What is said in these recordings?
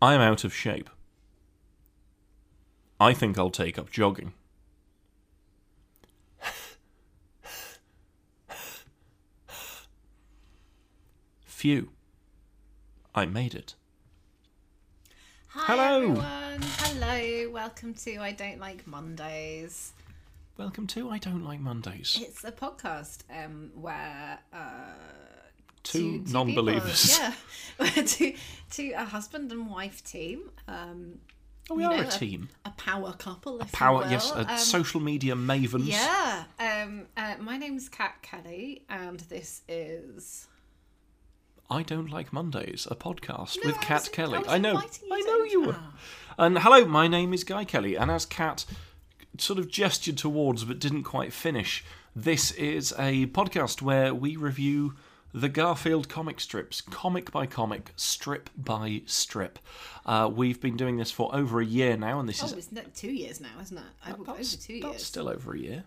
I'm out of shape. I think I'll take up jogging. Phew. I made it. Hi Hello. everyone. Hello. Welcome to I Don't Like Mondays. Welcome to I Don't Like Mondays. It's a podcast um, where uh, Two, two non believers. people- yeah, to to a husband and wife team, um, Oh, we are know, a team. a power couple. If Power, yes, a Um, social media mavens. Yeah. Um, uh, my name's Kat Kelly, and this is. I Don't Like Mondays, a podcast No, with Kat Kelly. I I know, you I know you were. And hello, my name is Guy Kelly, and as Kat sort of gestured towards but didn't quite finish, this is a podcast where we review the Garfield comic strips, comic by comic, strip by strip. Uh, we've been doing this for over a year now, and this Oh, is it's two years now, isn't it? Over, over that's, two that's years. still over a year.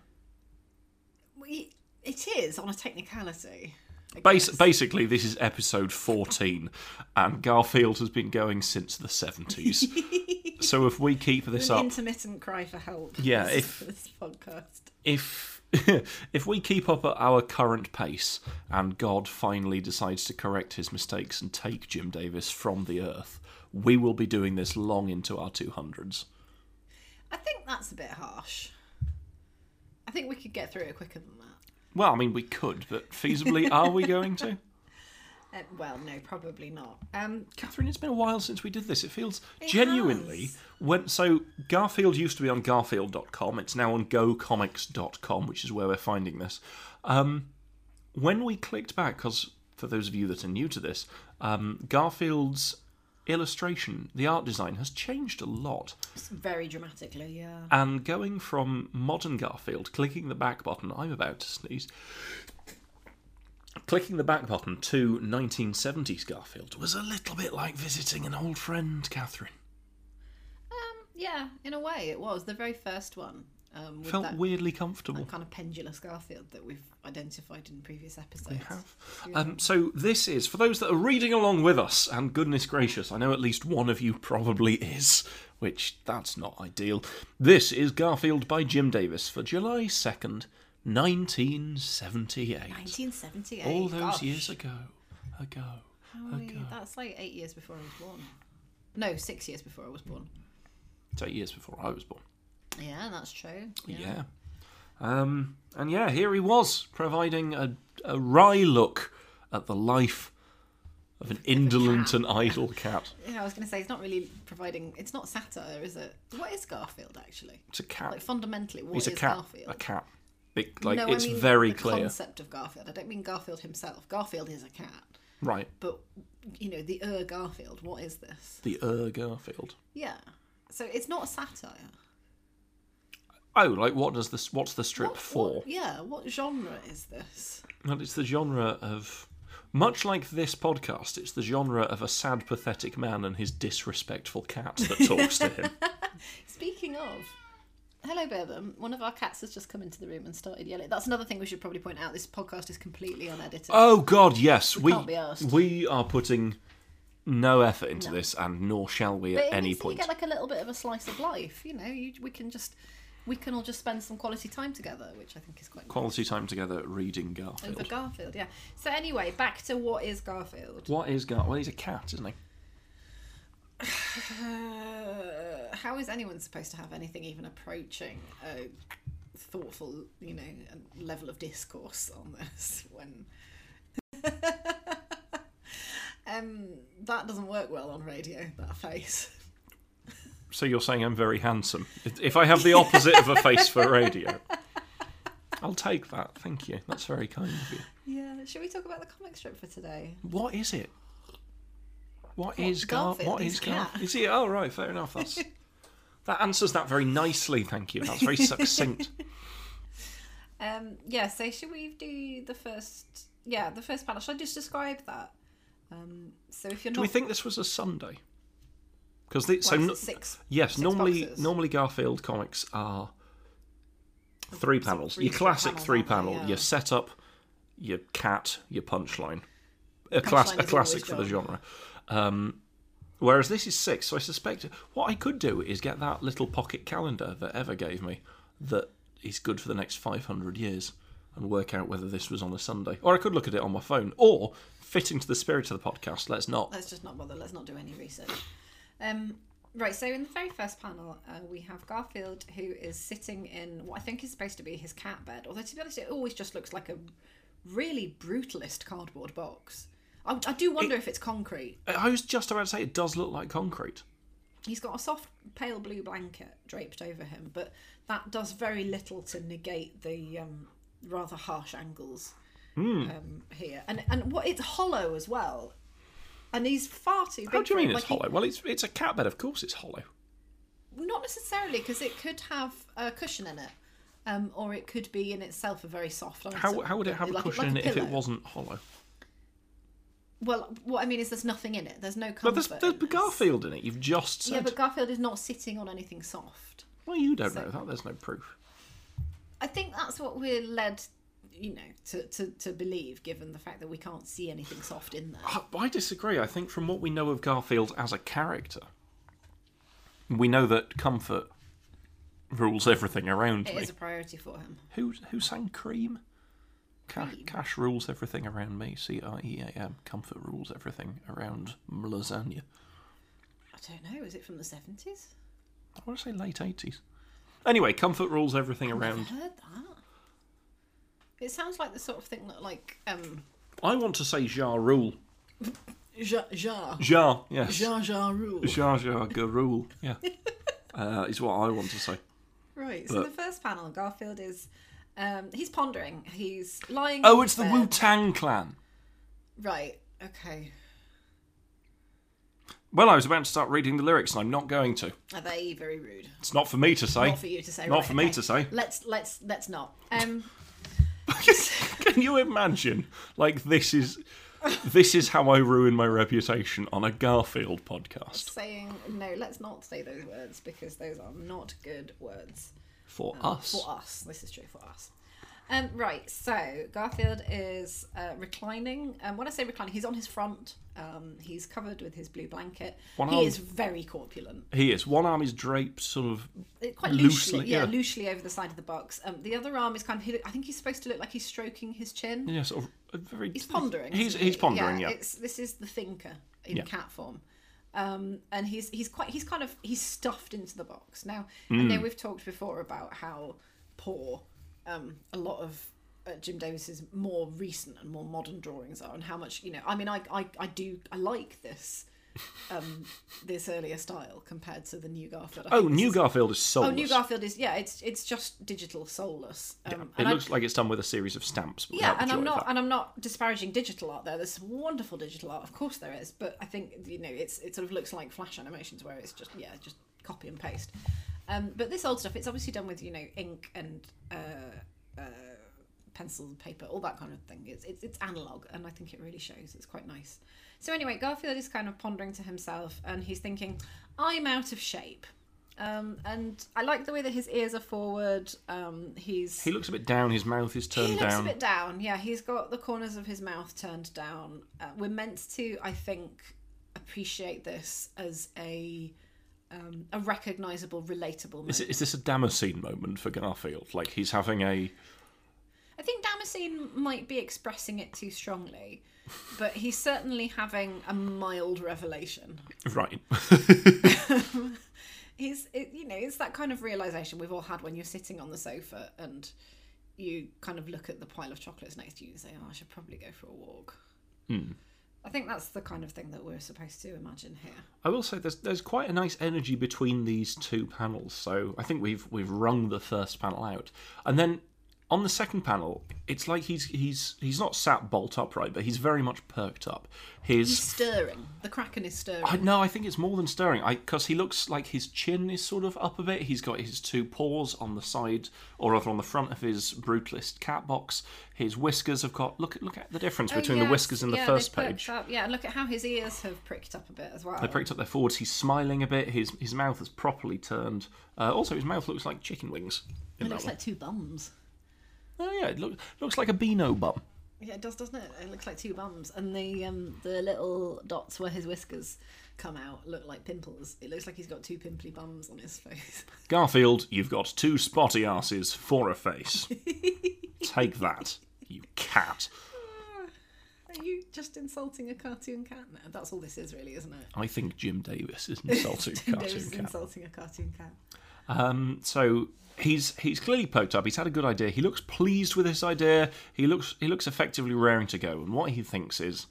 We, it is on a technicality. Bas- basically, this is episode 14, and Garfield has been going since the 70s. so if we keep this an up, intermittent cry for help. Yeah, this, if- this podcast. if if we keep up at our current pace, and God finally decides to correct his mistakes and take Jim Davis from the earth, we will be doing this long into our 200s. I think that's a bit harsh. I think we could get through it quicker than that. Well, I mean, we could, but feasibly, are we going to? Uh, well, no, probably not. Um, Catherine, it's been a while since we did this. It feels genuinely has. when so Garfield used to be on Garfield.com. It's now on GoComics.com, which is where we're finding this. Um, when we clicked back, because for those of you that are new to this, um, Garfield's illustration, the art design has changed a lot. it's very dramatically, yeah. And going from modern Garfield, clicking the back button, I'm about to sneeze. Clicking the back button to 1970s Garfield was a little bit like visiting an old friend, Catherine. Um, yeah, in a way, it was the very first one. Um, Felt that, weirdly comfortable. kind of pendulous Garfield that we've identified in previous episodes. We have. Um, so this is for those that are reading along with us, and goodness gracious, I know at least one of you probably is, which that's not ideal. This is Garfield by Jim Davis for July second, nineteen seventy-eight. 1978. All those gosh. years ago, ago, How ago. That's like eight years before I was born. No, six years before I was born. It's eight years before I was born. Yeah, that's true. Yeah. Um, and yeah, here he was providing a, a wry look at the life of an indolent and idle cat. Yeah, I was going to say it's not really providing. It's not satire, is it? What is Garfield actually? It's a cat. Like fundamentally, what a cat. Garfield? A cat. Big, like no, it's I mean very the clear. concept of Garfield. I don't mean Garfield himself. Garfield is a cat, Right. but you know the Er Garfield. What is this? The Ur Garfield. Yeah, so it's not a satire. Oh, like what does this? What's the strip What- for? what- yeah, what genre is this? Well, it's the genre of. Much like this podcast, it's the genre of a sad, pathetic man and his disrespectful cat that talks to him. Speaking of. Hello, Bevan. One of our cats has just come into the room and started yelling. That's another thing we should probably point out. This podcast is completely unedited. Oh God, yes, we can't be arsed. we are putting no effort into this, and nor shall we But at it any means that point. you get like a little bit of a slice of life. You know, you, we can just we can all just spend some quality time together, which I think is quite Quality time together reading nice. Garfield. over Garfield. Yeah. So anyway, back to what is Garfield? What is Gar? Well, he's a cat, isn't he? Uh, how is anyone supposed to have anything even approaching a thoughtful, you know, level of discourse on this when? um, that doesn't work well on radio. That face. So you're saying I'm very handsome? If- If I have the opposite of a face for radio, I'll take that. Thank you. That's very kind of you. Yeah. Should we talk about the comic strip for today? What is it? What is Gar? Garfield, What he's is a Gar? cat. Is he? Oh right, fair enough. That's that answers that very nicely. Thank you. That's very succinct. Um, yeah, so should we do the first? Yeah, the first panel. Should I just describe that? Um, so if you're Do not, we think this was a Sunday? Because so no- it's six. yes, six normally boxes. normally Garfield comics are three Sort panels. three Your classic panels, three panel. Yeah. Your setup, your cat, your punchline. A class, Punchline a classic for the genre. Um, Whereas this is six, so I suspect what I could do is get that little pocket calendar that Eva gave me that is good for the next 500 years and work out whether this was on a Sunday. Or I could look at it on my phone. Or, fitting to the spirit of the podcast, let's not. Let's just not bother. Let's not do any research. Um, right. So in the very first panel, uh, we have Garfield who is sitting in what I think is supposed to be his cat bed. Although to be honest, it always just looks like a really brutalist cardboard box. I, I do wonder if it's concrete. I was just about to say it does look like concrete. He's got a soft pale blue blanket draped over him, but that does very little to negate the um, rather harsh angles Hmm. um, here. And and what it's hollow as well. And he's far too big. How do you mean it's Like, he- hollow? Well, it's it's a cat bed. Of course, it's hollow. Not necessarily, because it could have a cushion in it, um, or it could be in itself a very soft item. How, how would it have a cushion like in it if it wasn't hollow? Well, what I mean is there's nothing in it. There's no comfort. But there's, there's in. Garfield in it. You've just said. Yeah, but Garfield is not sitting on anything soft. Well, you don't know that. There's no proof. I think that's what we're led, you know, to, to, to believe, given the fact that we can't see anything soft in there. I, I disagree. I think from what we know of Garfield as a character, we know that comfort rules everything around It me. is a priority for him. Who who sang Cream? Cash, cash rules everything around me. C R E A M. Comfort rules everything around lasagna. I don't know. Is it from the seventies? I want to say late eighties. Anyway, comfort rules everything I've around. heard that. It sounds like the sort of thing that, like, um, I want to say Ja Rule. Ja Ja Ja, yes. Ja Ja Rule. Jar Jar Garule. Yeah. uh, is what I want to say. Right. So But- the first panel, Garfield is, um, he's pondering. He's lying. Oh, it's the. Wu Tang Clan. Right. Okay. Well, I was about to start reading the lyrics, and I'm not going to. Are they very rude? It's not for me to say. Not for you to say. Not right, for me to say. Let's let's let's not. Um. Can you imagine? Like this is this is how I ruin my reputation on a Garfield podcast saying no let's not say those words because those are not good words for us. for us this is true for us um, right so garfield is uh, reclining um, when i say reclining he's on his front um, he's covered with his blue blanket One he arm- is very corpulent He is. One arm is draped, sort of. Uh, quite Loosely, loosely, yeah, yeah. loosely over the side of the box um, the other arm is kind of he, i think he's supposed to look like he's stroking his chin Yeah, sort of. A very, he's pondering He's he's he? pondering. Yeah. it's this is the thinker in Yeah. cat form um, and he's he's quite he's kind of he's stuffed into the box now Hmm. and then we've talked before about how poor um, a lot of uh, Jim Davis's more recent and more modern drawings are and how much you know I mean I I, I do I like this um, this earlier style compared to the new Garfield I Oh, New is- Garfield is soulless. Oh. New Garfield is yeah. It's it's just digital, soulless. Um, It and I- looks like it's done with a series of stamps. Yeah, and I'm not and I'm not disparaging digital art there. There's wonderful digital art, of course there is, but I think you know it's it sort of looks like flash animations where it's just yeah, just copy and paste. Um, but this old stuff, it's obviously done with you know ink and uh, uh, pencil and paper, all that kind of thing. It's, it's it's analog, and I think it really shows. It's quite nice. So anyway, Garfield is kind of pondering to himself, and he's thinking, "I'm out of shape." Um, and I like the way that his ears are forward. Um, he's He looks a bit down. His mouth is turned down. he looks down. a bit down. Yeah, he's got the corners of his mouth turned down. Uh, we're meant to, I think, appreciate this as a um, a recognizable, relatable. Moment. Is, it, is this a Damascene moment for Garfield? Like he's having a. I think Damascene might be expressing it too strongly, but he's certainly having a mild revelation. Right. He's, it, you know, it's that kind of realization we've all had when you're sitting on the sofa and you kind of look at the pile of chocolates next to you and say, "Oh, I should probably go for a walk." Hmm. I think that's the kind of thing that we're supposed to imagine here. I will say there's there's quite a nice energy between these two panels. So I think we've we've wrung the first panel out, and then on the second panel, it's like he's he's he's not sat bolt upright, but he's very much perked up. He's stirring. The kraken is stirring. I, no, I think it's more than stirring. I because he looks like his chin is sort of up a bit. He's got his two paws on the side, or rather on the front of his brutalist cat box. His whiskers have got look at look at the difference Oh, between the whiskers in the Yeah, first page. up. Yeah, and look at how his ears have pricked up a bit as well. They pricked up their forwards. He's smiling a bit. His his mouth is properly turned. Uh, also, his mouth looks like chicken wings. It looks one. like two bums. Oh yeah, it look, looks like a Beano bum. Yeah, it does, doesn't it? It looks like two bums, and the um, the little dots where his whiskers come out look like pimples. It looks like he's got two pimply bums on his face. Garfield, you've got two spotty asses for a face. Take that, you cat. Are you just insulting a cartoon cat now? That's all this is, really, isn't it? I think Jim Davis is insulting Jim cartoon Davis is cat. insulting a cartoon cat. Um, so he's he's clearly poked up. He's had a good idea. He looks pleased with this idea. He looks he looks effectively raring to go. And what he thinks is,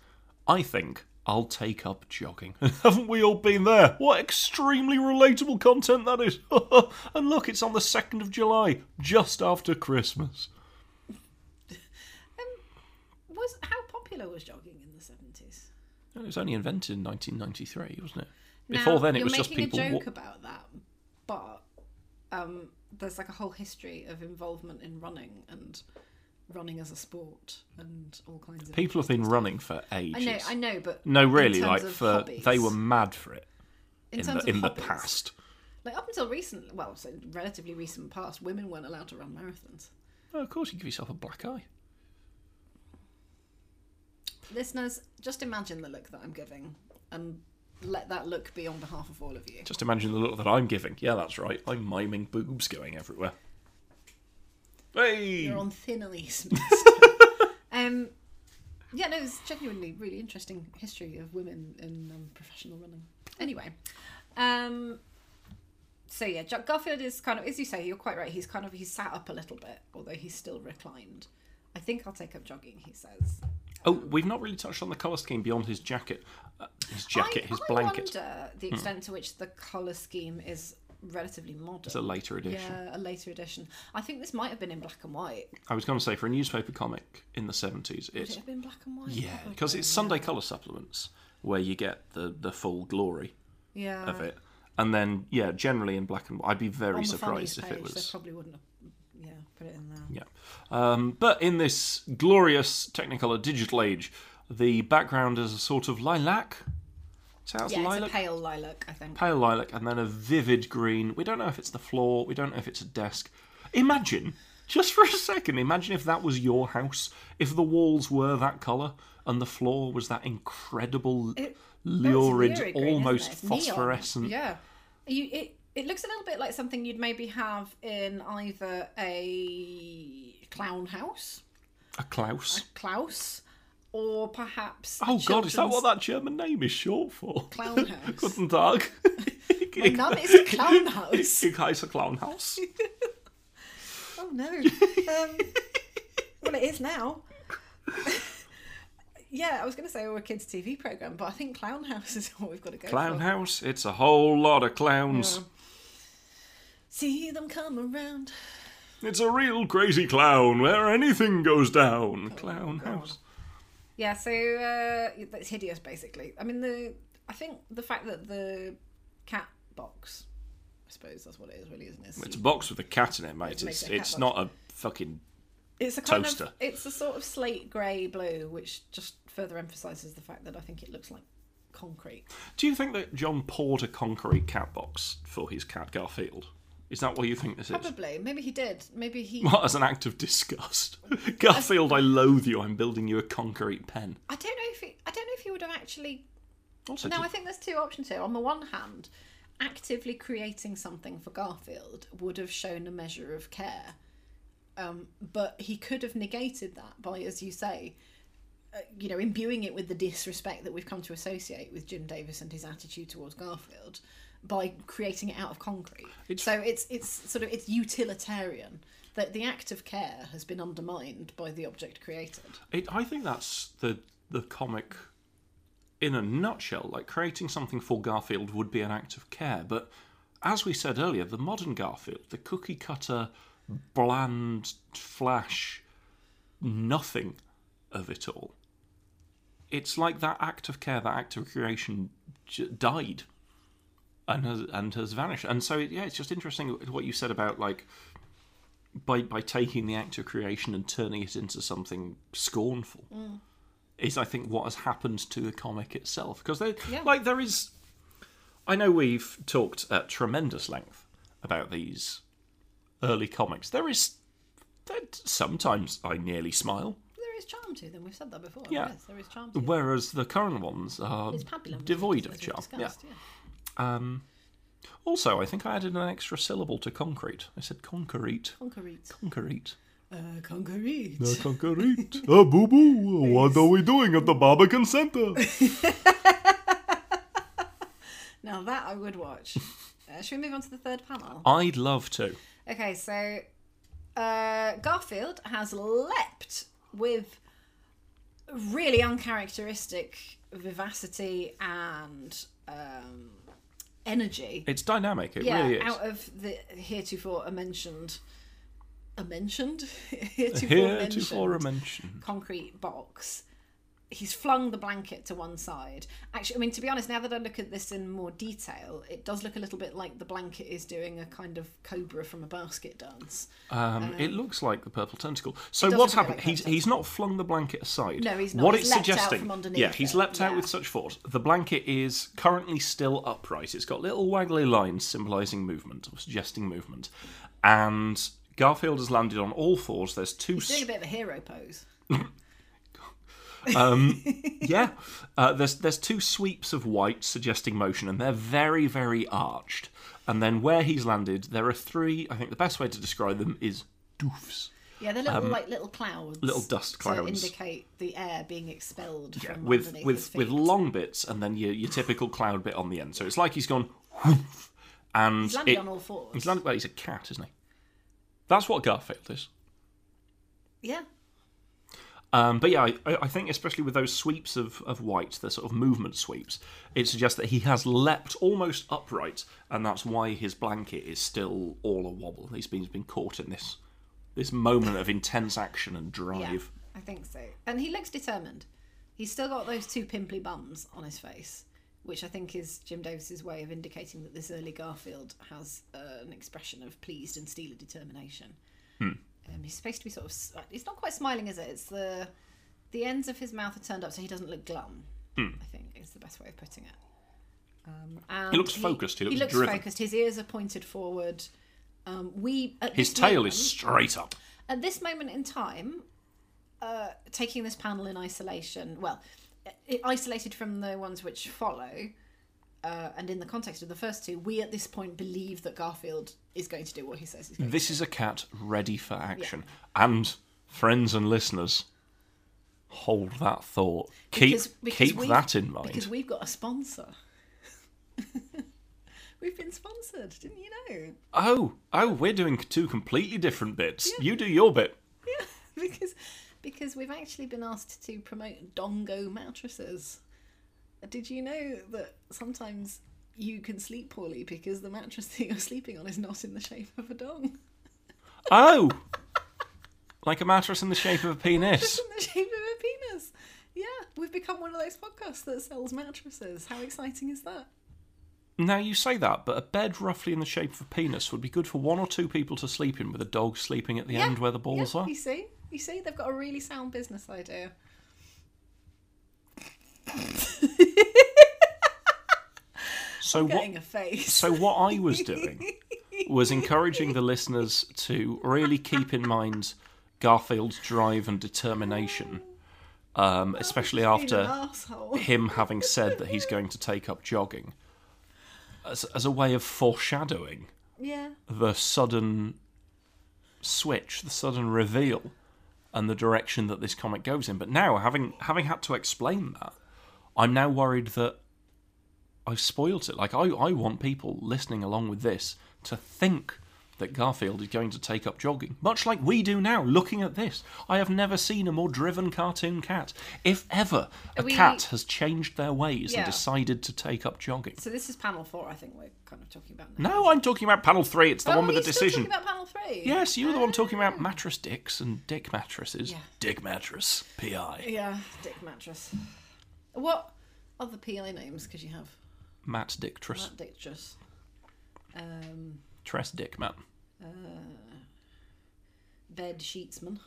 I think I'll take up jogging. Haven't we all been there? What extremely relatable content that is. and look, it's on the second of July, just after Christmas. Was how popular was jogging in the seventies? It was only invented in 1993, wasn't it? Before then, it you're was just making people. a wa- joke about that, but um, there's like a whole history of involvement in running and running as a sport and all kinds of. People have been running for ages. I know, I know, but No, really, like for hobbies, they were mad for it in, in terms the of in the past. Like up until recent, well, so relatively recent past, women weren't allowed to run marathons. Oh, of course, you give yourself a black eye. Listeners, just imagine the look that I'm giving, and let that look be on behalf of all of you. Just imagine the look that I'm giving. Yeah, that's right. I'm miming boobs going everywhere. Hey! You're on thin ice. um, yeah, no, it's genuinely really interesting history of women in um, professional running. Anyway, um, so yeah, Jack Garfield is kind of, as you say, you're quite right. He's kind of he's sat up a little bit, although he's still reclined. I think I'll take up jogging. He says. Oh, we've not really touched on the colour scheme beyond his jacket. Uh, his jacket, I, his I blanket. wonder the extent to which the colour scheme is relatively modern. It's a later edition. Yeah, a later edition. I think this might have been in black and white. I was going to say, for a newspaper comic in the 70s, Would it have been black and white? Yeah, because it's Sunday colour supplements where you get the, the full glory yeah. of it. And then, yeah, generally in black and white. I'd be very surprised if page, it They was. probably wouldn't have. Yeah, put it in there. Yeah. Um, but in this glorious Technicolor digital age, the background is a sort of lilac. Sounds Yeah, it's lilac. a pale lilac, I think. pale lilac and then a vivid green. We don't know if it's the floor, we don't know if it's a desk. Imagine, just for a second, imagine if that was your house, if the walls were that colour and the floor was that incredible, It- lurid, green, almost? It's neon. phosphorescent. Yeah. You, it, it looks a little bit like something you'd maybe have in either a clown house, A Klaus. Klaus, or perhaps. a Oh god, is that what that German name is short for? Clown house. Guten Tag. My name is Clown House. Ich heiße Clownhaus. Oh no. Um, well, it is now. yeah, I was going to say we're a kids' TV program, but I think Clown House is what we've got to go for. Clownhouse, it's a whole lot of clowns. Yeah. See them come around. It's a real crazy clown where anything goes down. Clownhouse. Yeah, so uh, that's hideous, basically. I mean, the I think the fact that the cat box, I suppose that's what it is, really, isn't it? It's a box with a cat in it, mate. It It's it a it's box. not a fucking. It's a kind toaster. of it's a sort of slate grey blue, which just further emphasises the fact that I think it looks like concrete. Do you think that John poured a concrete cat box for his cat Garfield? Is that what you think this is? Probably, maybe he did. Maybe he. What, as an act of disgust? Garfield, I loathe you. I'm building you a concrete pen. I don't know if he. I don't know if he would have actually Also, No, did- I think there's two options here. On the one hand, actively creating something for Garfield would have shown a measure of care, um, but he could have negated that by, as you say, uh, you know, imbuing it with the disrespect that we've come to associate with Jim Davis and his attitude towards Garfield by creating it out of concrete. It's- So it's it's sort of it's utilitarian that the act of care has been undermined by the object created. It, I think that's the the comic in a nutshell. Like creating something for Garfield would be an act of care, but as we said earlier, the modern Garfield, the cookie cutter, bland, flash, nothing of it all. It's like that act of care, that act of creation, j- died and has and has vanished. And so, yeah, it's just interesting what you said about like by by taking the act of creation and turning it into something scornful mm. is I think what has happened to the comic itself because there Yeah. like there is I know we've talked at tremendous length about these early comics there is sometimes I nearly smile There is charm to them. We've said that before. Yeah. Yes, there is charm to them. Whereas the current ones are devoid of charm. Yeah. yeah. Um, also, I think I added an extra syllable to concrete. I said concrete. Concrete. Concrete. Uh, concrete. concrete. oh, boo boo. What are we doing at the Barbican Centre? Now that I would watch. uh, should we move on to the third panel? I'd love to. Okay, so uh, Garfield has leapt with really uncharacteristic vivacity and um, energy. It's dynamic. It yeah, really is. out of the heretofore mentioned, mentioned, heretofore, Heretofore mentioned mentioned. concrete box. He's flung the blanket to one side. Actually, I mean, to be honest, now that I look at this in more detail, it does look a little bit like the blanket is doing a kind of cobra from a basket dance. Um, it looks like the purple tentacle. So what's look a bit happened? like he's he's not flung the blanket aside. No, he's not. What He's it's suggesting, from underneath yeah, he's it. leapt out Yeah. with such force. The blanket is currently still upright. It's got little waggly lines symbolising movement or suggesting movement, and Garfield has landed on all fours. There's two. He's doing a bit of a hero pose. yeah, uh, there's there's two sweeps of white suggesting motion, and they're very very arched. And then where he's landed, there are three. I think the best way to describe them is doofs. Yeah, they're little like little clouds, Um, little dust clouds, to indicate the air being expelled from with with with long bits and then your your typical cloud bit on the end. So it's like he's gone, whoof, and He's landed it- on all fours. He's landed. Well, he's a cat, isn't he? That's what Garfield is. Yeah, Um, but yeah, I, I think especially with those sweeps of, of white, the sort of movement sweeps, it suggests that he has leapt almost upright, and that's why his blanket is still all a wobble. He's been, he's been caught in this this moment of intense action and yeah, drive. I think so. And he looks determined. He's still got those two pimply bums on his face, which I think is Jim Davis's way of indicating that this early Garfield has uh, an expression of pleased and steely determination. Hmm. He's supposed to be sort of. He's not quite smiling, is it? It's the the ends of his mouth are turned up so he doesn't look glum. I think is the best way of putting it. Um, Hmm. He looks focused, he looks looks driven. focused. His ears are pointed forward. Um, we at His tail moment- is straight up. at this moment in time, uh, taking this panel in isolation, well, isolated from the ones which follow, uh, and in the context of the first two, we at this point believe that Garfield is going to do what he says he's going This is a cat ready for action. And friends and listeners, hold that thought. to. Keep Because- because keep that in mind. Because we've got a sponsor. we've been sponsored, didn't you know? Oh, oh, we're doing two completely different bits. You do your bit. Yeah, because because we've actually been asked to promote Dongo mattresses. Did you know that sometimes you can sleep poorly because the mattress that you're sleeping on is not in the shape of a dong? Oh, like a mattress in the shape of a penis. In the shape of a penis. Yeah, we've become one of those podcasts that sells mattresses. How exciting is that? Now you say that, but a bed roughly in the shape of a penis would be good for one or two people to sleep in, with a dog sleeping at the end where the balls yeah, are. You see, you see, they've got a really sound business idea. So what? Getting a face. So what I was doing was encouraging the listeners to really keep in mind Garfield's drive and determination, um, especially after him having said that he's going to take up jogging, as, as a way of foreshadowing Yeah. the sudden switch, the sudden reveal, and the direction that this comic goes in. But now, having having had to explain that, I'm now worried that I've spoilt it. Like I, I want people listening along with this to think that Garfield is going to take up jogging, much like we do now. Looking at this, I have never seen a more driven cartoon cat. If ever a We- cat has changed their ways Yeah. and decided to take up jogging. So this is panel four. I think we're kind of talking about now. No, I'm talking about panel three. It's the Oh, one with the decision. talking about panel three. Yes, you were the one talking about ah. mattress dicks and dick mattresses. Yeah. Dick mattress. P.I. Yeah, dick mattress. What other PI names could you have? Matt Dictress. That dictress. Um, Tress Dick Matt. bed sheetsman.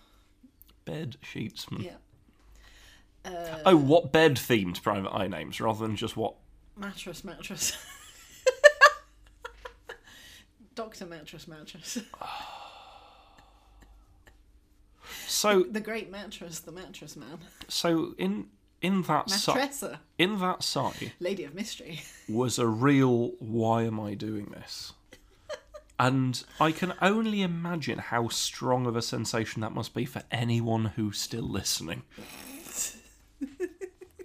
Bed sheetsman. Yeah. Uh, Oh, what bed themed private eye names rather than just what. mattress mattress. Doctor mattress mattress. So The great mattress, the mattress man. so in in that sigh, Mattressa, in that sigh lady of mystery. was a real why am I doing this? And I can only imagine how strong of a sensation that must be for anyone who's still listening.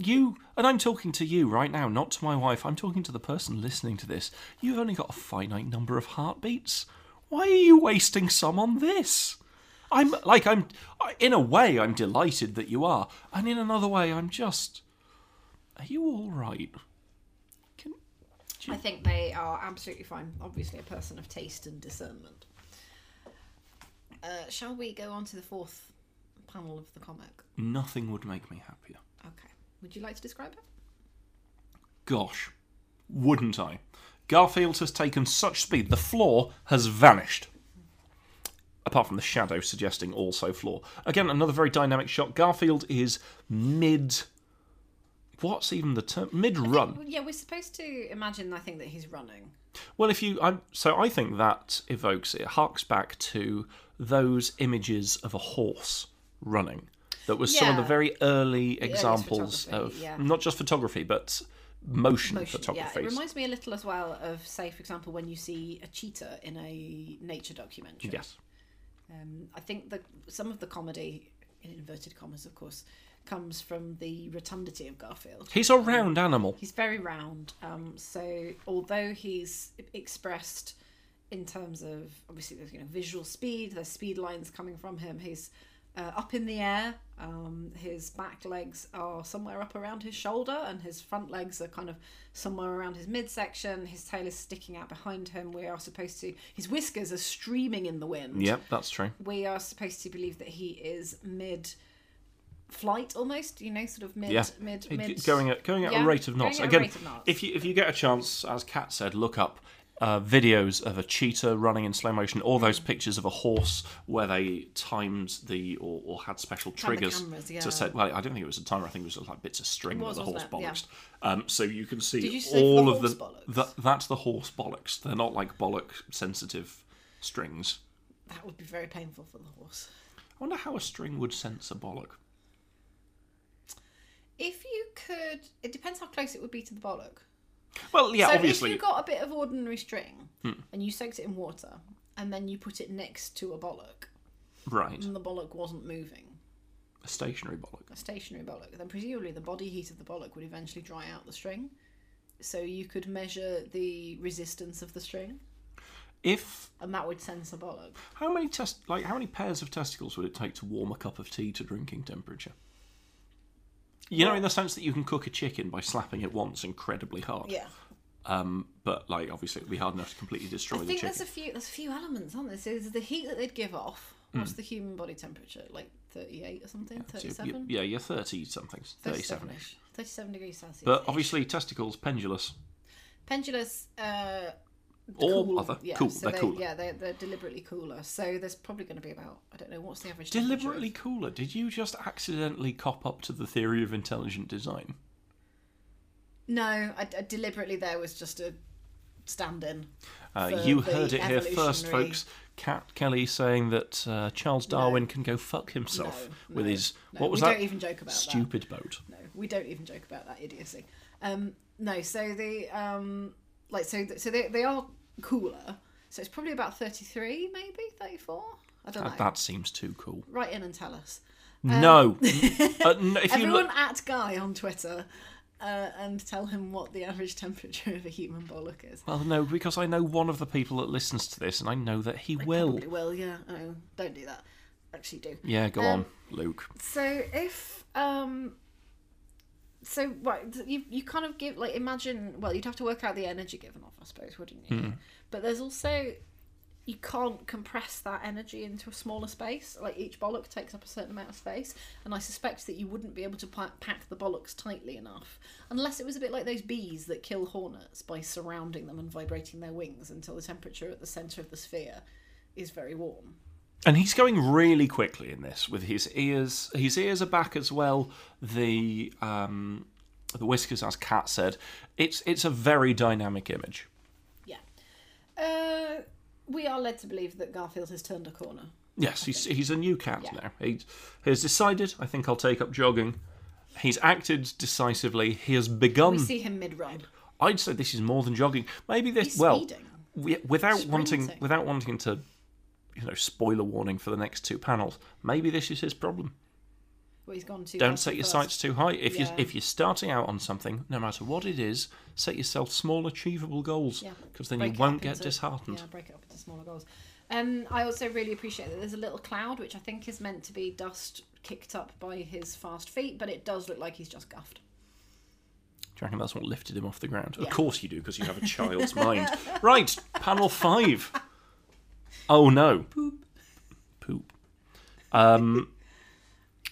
You, and I'm talking to you right now, not to my wife, I'm talking to the person listening to this. You've only got a finite number of heartbeats. Why are you wasting some on this? I'm like, I'm, in a way, I'm delighted that you are, and in another way, I'm just. Are you alright? Can, I think they are absolutely fine. Obviously, a person of taste and discernment. Uh, shall we go on to the fourth panel of the comic? nothing would make me happier. Okay. Would you like to describe it? Gosh, wouldn't I? Garfield has taken such speed, the floor has vanished. Apart from the shadow suggesting also floor. Again, another very dynamic shot. Garfield is mid. What's even the term? Mid run. Yeah, we're supposed to imagine. I think that he's running. Well, if you, I'm, so I think that evokes it harks back to those images of a horse running. That was some of the very early examples of yeah. not just photography but motion, Motion, yeah. photography. It reminds me a little as well of, say, for example, when you see a cheetah in a nature documentary. yes. Um, I think that some of the comedy, in inverted commas, of course, comes from the rotundity of Garfield. He's a round animal. He's very round. Um, so although he's expressed in terms of obviously there's you know visual speed, there's speed lines coming from him. He's uh, up in the air. Um, his back legs are somewhere up around his shoulder, and his front legs are kind of somewhere around his midsection. His tail is sticking out behind him. We are supposed to. His whiskers are streaming in the wind Yep, that's true. we are supposed to believe that he is mid flight almost you know sort of mid Yeah. mid mid going at going at Yeah, a rate of knots. Again, if you if you get a chance, as Kat said, look up uh, videos of a cheetah running in slow motion, or Mm. those pictures of a horse where they timed the or, or had special triggers cameras, yeah. to set. Well, I don't think it was a timer. I think it was like bits of string was, that the horse it? Yeah. bollocks. Um, so you can see you all the of the bollocks? that's the horse bollocks. They're not like bollock sensitive strings. that would be very painful for the horse I wonder how a string would sense a bollock. if you could it depends how close it would be to the bollock Well, yeah, so obviously. if you got a bit of ordinary string Hmm. and you soaked it in water and then you put it next to a bollock Right, and the bollock wasn't moving a stationary bollock. a stationary bollock, then presumably the body heat of the bollock would eventually dry out the string. So you could measure the resistance of the string, If and that would sense a bollock. How many test like how many pairs of testicles would it take to warm a cup of tea to drinking temperature? You know, in the sense that you can cook a chicken by slapping it once incredibly hard. Yeah, Um, but like obviously it'd be hard enough to completely destroy I the think chicken. there's a few. There's a few elements, aren't there? So there's the heat that they'd give off. Hmm. What's the human body temperature? Like 38 or something? So you- 37? yeah, you're thirty something, thirty-seven ish. 37 degrees Celsius. But obviously testicles pendulous. pendulous. Uh, Or cool, other. yeah, Cool, So they're they, cooler. Yeah, they're, they're deliberately cooler. So there's probably going to be about I don't know what's the average Deliberately cooler. Did you just accidentally cop up to the theory of intelligent design? No, I, I deliberately there was just a stand-in. Uh, you heard it here first, folks. Kat Kelly saying that uh, Charles Darwin can go fuck himself No, with no, his no, what was we that don't even joke about stupid boat. No, we don't even joke about that idiocy. Um, no, so the um, like so th- so they they are cooler. So it's probably about thirty-three, maybe thirty-four. I don't know. That, that seems too cool. Write in and tell us. no, Uh, n- if you Everyone look, at Guy on Twitter. Uh, and tell him what the average temperature of a human bollock is. well, no, because I know one of the people that listens to this, and I know that he will. Probably will, yeah. Oh, don't do that. Actually, do. Yeah, go Um, on, Luke. So if um, so right, you you kind of give like imagine well you'd have to work out the energy given off I suppose wouldn't you? Hmm. But there's also you can't compress that energy into a smaller space. Like each bollock takes up a certain amount of space, and I suspect that you wouldn't be able to pack the bollocks tightly enough, unless it was a bit like those bees that kill hornets by surrounding them and vibrating their wings until the temperature at the center of the sphere is very warm. And he's going really quickly in this with his ears. His ears are back as well. The um, the whiskers, as Kat said, it's it's a very dynamic image. Yeah. Uh, we are led to believe that Garfield has turned a corner. Yes, he's he's a new cat Yeah. now. He has decided. I think I'll take up jogging. He's acted decisively. He has begun. We see him mid-run. I'd say this is more than jogging. Maybe this. He's well, speeding. wi- without wanting without wanting to, you know, spoiler warning for the next two panels. Maybe this is his problem. Well, he's gone too. Don't set your first. sights too high. If you Yeah. if you're starting out on something, no matter what it is, set yourself small, achievable goals. Yeah. Because then Break you won't get into- disheartened. Yeah, break it up into smaller goals. Um, I also really appreciate that there's a little cloud, which I think is meant to be dust kicked up by his fast feet, but it does look like he's just guffed. Do you reckon that's what lifted him off the ground? Of course you do, because you have a child's mind. Right, panel five. Oh no. Poop. Poop. Um,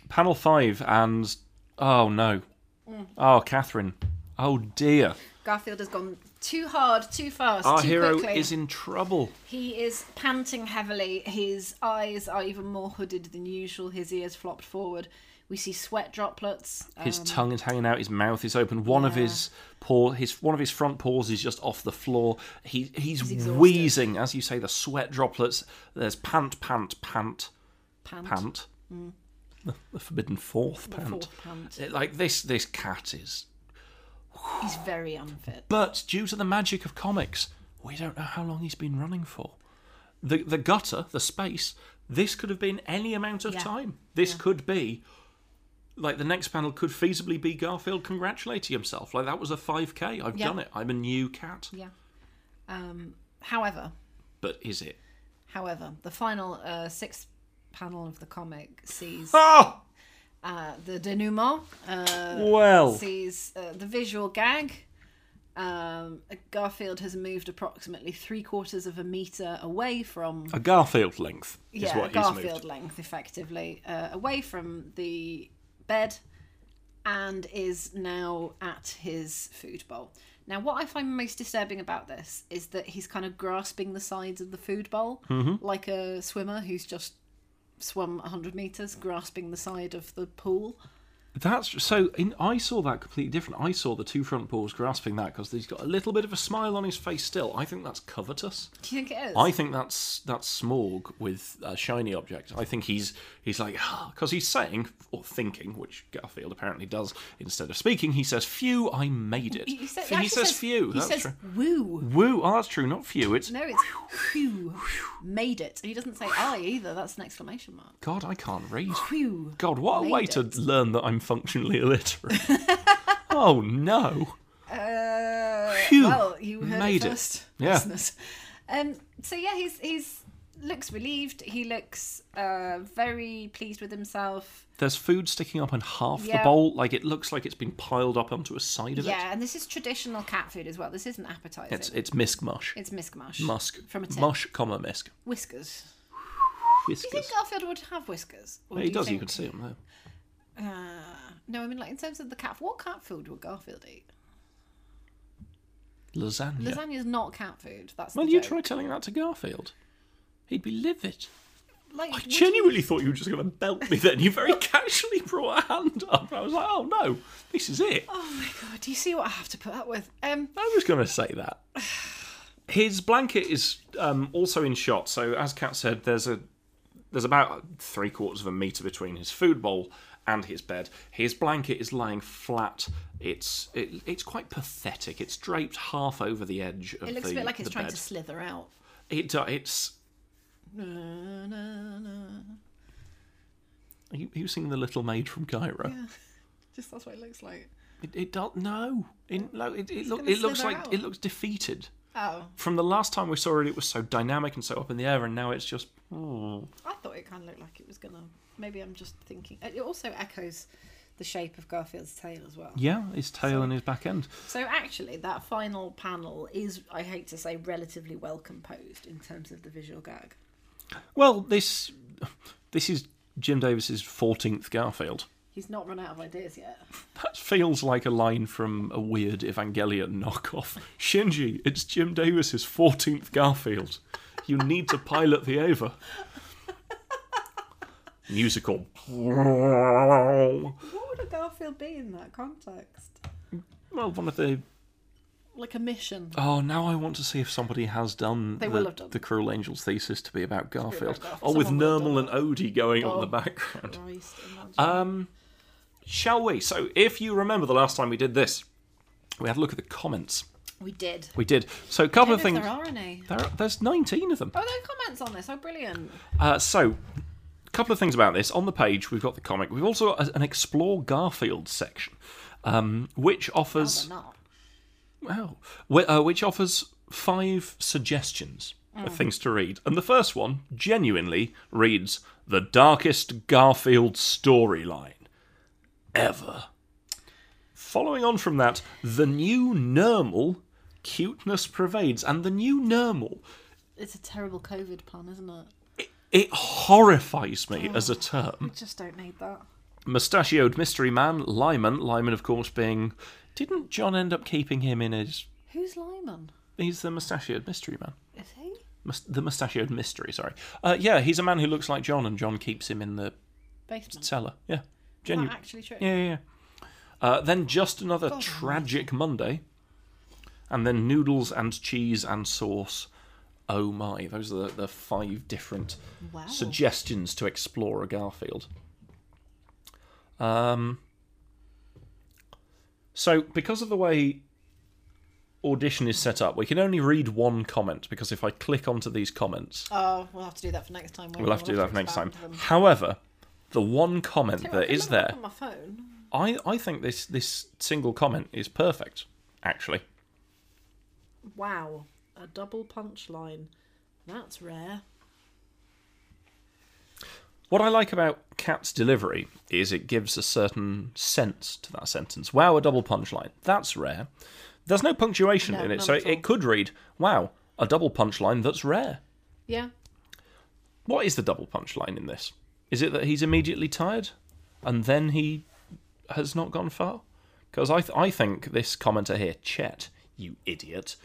panel five, and oh no. Mm. Oh, Catherine. Oh dear. Garfield has gone too hard, too fast, Our too hero quickly. is in trouble. He is panting heavily. His eyes are even more hooded than usual. His ears flopped forward. We see sweat droplets. His Um, tongue is hanging out. His mouth is open. One of his paw, his one of his front paws is just off the floor. He he's, exhausted. wheezing, as you say. The sweat droplets. There's pant, pant, pant, pant. pant. The, the forbidden fourth The pant. fourth pant. It- like this, this cat is. He's very unfit. But due to the magic of comics, we don't know how long he's been running for. The the gutter, the space. This could have been any amount of Yeah. time. This could be. Like the next panel could feasibly be Garfield congratulating himself. Like that was a 5k. I've Yeah. done it. I'm a new cat. Yeah. Um, however, But is it? however, the final uh, sixth panel of the comic sees Oh uh, the denouement. Uh, well. sees uh, the visual gag. Um, Garfield has moved approximately three quarters of a meter away from A Garfield length is yeah, what he's Garfield moved. length, effectively, uh, away from the bed, and is now at his food bowl. Now, what I find most disturbing about this is that he's kind of grasping the sides of the food bowl Mm-hmm. like a swimmer who's just swum 100 meters, grasping the side of the pool. That's so. In, I saw that completely different. I saw the two front paws grasping that because he's got a little bit of a smile on his face still. I think that's covetous. Do you think it is? I think that's that's Smaug with a shiny object. I think he's he's like ah, because he's saying or thinking, which Garfield apparently does instead of speaking. He says, "Phew, I made it." He, said- he actually says, "Phew." He that's says true. woo. Woo. Oh, that's true. Not few. It's No, it's whew. Made it. And he doesn't say I either. That's an exclamation mark. God. I can't read. Whew. God, what a way it. to learn that I'm functionally illiterate. oh no. Uh, Phew, well, you heard made it it. Yeah. listeners. Um, so yeah, he's he's looks relieved. He looks uh, very pleased with himself. There's food sticking up in half the bowl. Like it looks like it's been piled up onto a side of it. Yeah, and this is traditional cat food as well. This isn't appetizing. It's it's misk mush. It's misk mush. Musk. from a tin. Mush, comma misk. Whiskas. Whiskas. Do you think Garfield would have whiskers? Yeah, he do does. You think- can see him there. Uh, no, I mean like in terms of the cat. What cat food would Garfield eat? Lasagna. Lasagna is not cat food. That's well, you joke. try telling that to Garfield. He'd be livid. Like, I genuinely thought you were just going to belt me then. You very casually brought a hand up. I was like, oh no, this is it. Oh my god! Do you see what I have to put up with? Um, I was going to say that. His blanket is um, also in shot. So, as Kat said, there's a there's about three quarters of a meter between his food bowl and his bed. His blanket is lying flat. It's it, it's quite pathetic. It's draped half over the edge of it looks the a bit like it's trying bed. to slither out. It uh, it's. Na, na, na. Are you, are you singing the Little Maid from Cairo? Yeah, just that's what it looks like. It, it don't no. In, no, it, it, look, it looks like out. it looks defeated. Oh, From the last time we saw it, it was so dynamic and so up in the air, and now it's just. hmm. I thought it kind of looked like it was gonna. Maybe I'm just thinking. It also echoes the shape of Garfield's tail as well. Yeah, his tail and his back end. So actually, that final panel is, I hate to say, relatively well composed in terms of the visual gag. Well, this this is Jim Davis's fourteenth Garfield. He's not run out of ideas yet. That feels like a line from a weird Evangelion knockoff. Shinji, it's Jim Davis's fourteenth Garfield. You need to pilot the Eva. Musical. What would a Garfield be in that context? Well, one of the like a mission. Oh, now I want to see if somebody has done, They the, will have done. the Cruel Angels thesis to be about Garfield. Garfield. Oh, with Someone will Nermal and Odie going on in the background. Christ, imagine. Um, shall we? So, if you remember the last time we did this, we had a look at the comments. we did. We did. So, a couple of things. there are any. There are, there's 19 of them. Oh, there are comments on this. Oh, brilliant. Uh, so, couple of things about this. On the page, we've got the comic. We've also got an Explore Garfield section, um, which offers they're not. Wow. Wh- uh, which offers five suggestions of things to read. And the first one, genuinely, reads The Darkest Garfield Storyline Ever. Following on from that, The New Normal Cuteness Pervades. And The New Normal, It's a terrible COVID pun, isn't it? It horrifies me as a term. We just don't need that. Mustachioed Mystery Man, Lyman. Lyman, of course, being. Didn't John end up keeping him in his. Who's Lyman? He's the mustachioed mystery man. Is he? Mus- the mustachioed mystery. Sorry. Uh, yeah, he's a man who looks like John, and John keeps him in the Basement. cellar. Yeah, genuine. actually true? Yeah, yeah. yeah. Uh, then just another God tragic Monday, and then noodles and cheese and sauce. Oh my! Those are the, the five different Wow. suggestions to explore a Garfield. Um. So, because of the way audition is set up, we can only read one comment because if I click onto these comments, Oh, we'll have to do that for next time. won't we'll have to do that for next time. them. However, the one comment Tell you what, I that is look it up there, On my phone. I, I think this this single comment is perfect. Actually, Wow, a double punchline. That's rare. what I like about Kat's delivery is it gives a certain sense to that sentence. Wow, a double punchline. That's rare. There's no punctuation No, in it, so all. it could read, "Wow, a double punchline that's rare." Yeah. What is the double punchline in this? Is it that he's immediately tired, and then he has not gone far? Because I, th- I think this commenter here, Chet, you idiot,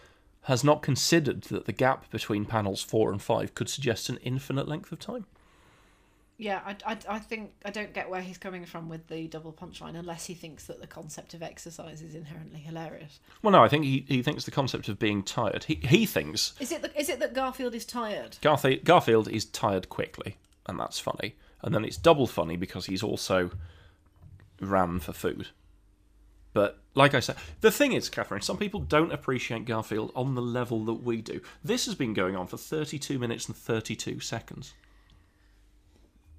has not considered that the gap between panels four and five could suggest an infinite length of time. Yeah, I, I, I think I don't get where he's coming from with the double punchline unless he thinks that the concept of exercise is inherently hilarious. Well, no, I think he, he thinks the concept of being tired. He, he thinks Is it the, is it that Garfield is tired? Garth- Garfield is tired quickly, and that's funny. And then it's double funny because he's also ran for food. But like I said, the thing is, Catherine, some people don't appreciate Garfield on the level that we do. This has been going on for 32 minutes and 32 seconds.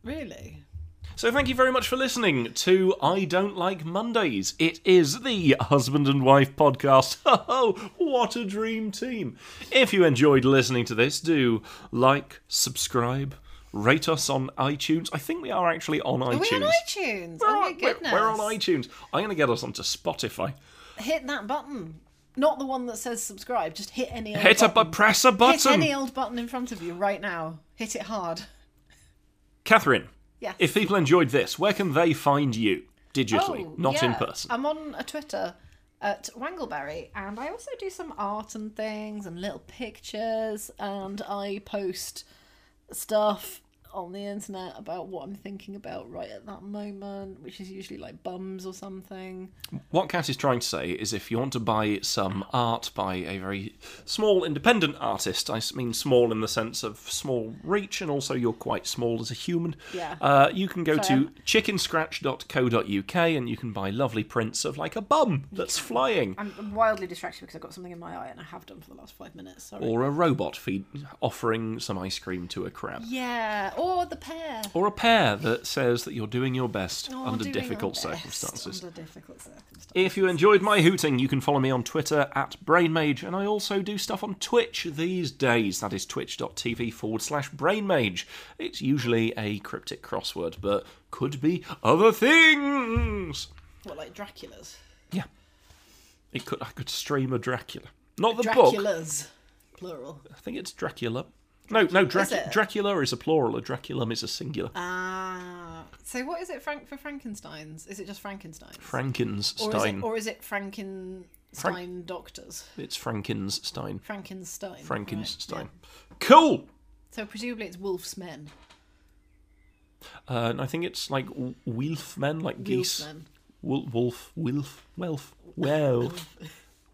Really? So thank you very much for listening to I Don't Like Mondays. It is the husband and wife podcast. Oh, what a dream team. If you enjoyed listening to this, do like, subscribe, rate us on iTunes. I think we are actually on Are iTunes. We're on iTunes? We're oh my on- we're- goodness! we're on iTunes. I'm going to get us onto Spotify. Hit that button. Not the one that says subscribe. Just hit any old Hit a bu- button. press a button. Hit any old button in front of you right now. Hit it hard. Catherine, Yes. if people enjoyed this, where can they find you? Digitally, Oh, not in person. I'm on a Twitter at Wangleberry, and I also do some art and things and little pictures, and I post stuff on the internet about what I'm thinking about right at that moment, which is usually like bums or something. What Kat is trying to say is if you want to buy some art by a very small independent artist, I mean small in the sense of small reach and also you're quite small as a human, Yeah. uh, you can go So, to chickenscratch.co.uk and you can buy lovely prints of like a bum that's flying I'm wildly distracted because I've got something in my eye, and I have done for the last five minutes. Sorry. or a robot feed offering some ice cream to a crab. yeah, or the pear. Or a pair that says that you're doing your best Oh, under difficult best circumstances. Under difficult circumstances. If you enjoyed my hooting, you can follow me on Twitter at BrainMage, and I also do stuff on Twitch these days. That is twitch.tv forward slash BrainMage. It's usually a cryptic crossword, but could be other things. What, like Dracula's? Yeah. It could I could stream a Dracula. Not the book. Dracula's. Plural. I think it's Dracula. No, no, Drac- it? Dracula is a plural, a Draculum is a singular. Ah. So what is it Frank for Frankenstein's? Is it just Frankenstein's? or is Frankenstein. it or is it Frankenstein doctors? It's Frankenstein. Frankenstein. right, Frankenstein. yeah. Cool! So presumably it's wolf's men. Uh, and I think it's like w- wolf men, like geese. Wolf men. Wolf, wolf, wolf, welf, welf,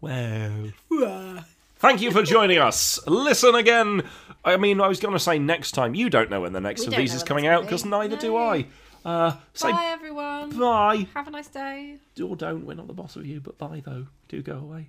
welf. Thank you for joining us. Listen again. I mean, I was going to say next time. You don't know when the next We of don't these know is when coming that's out gonna because be. neither do No. I. Uh, say Bye, everyone. bye. Have a nice day. Or don't. We're not the boss of you, but bye though. Do go away.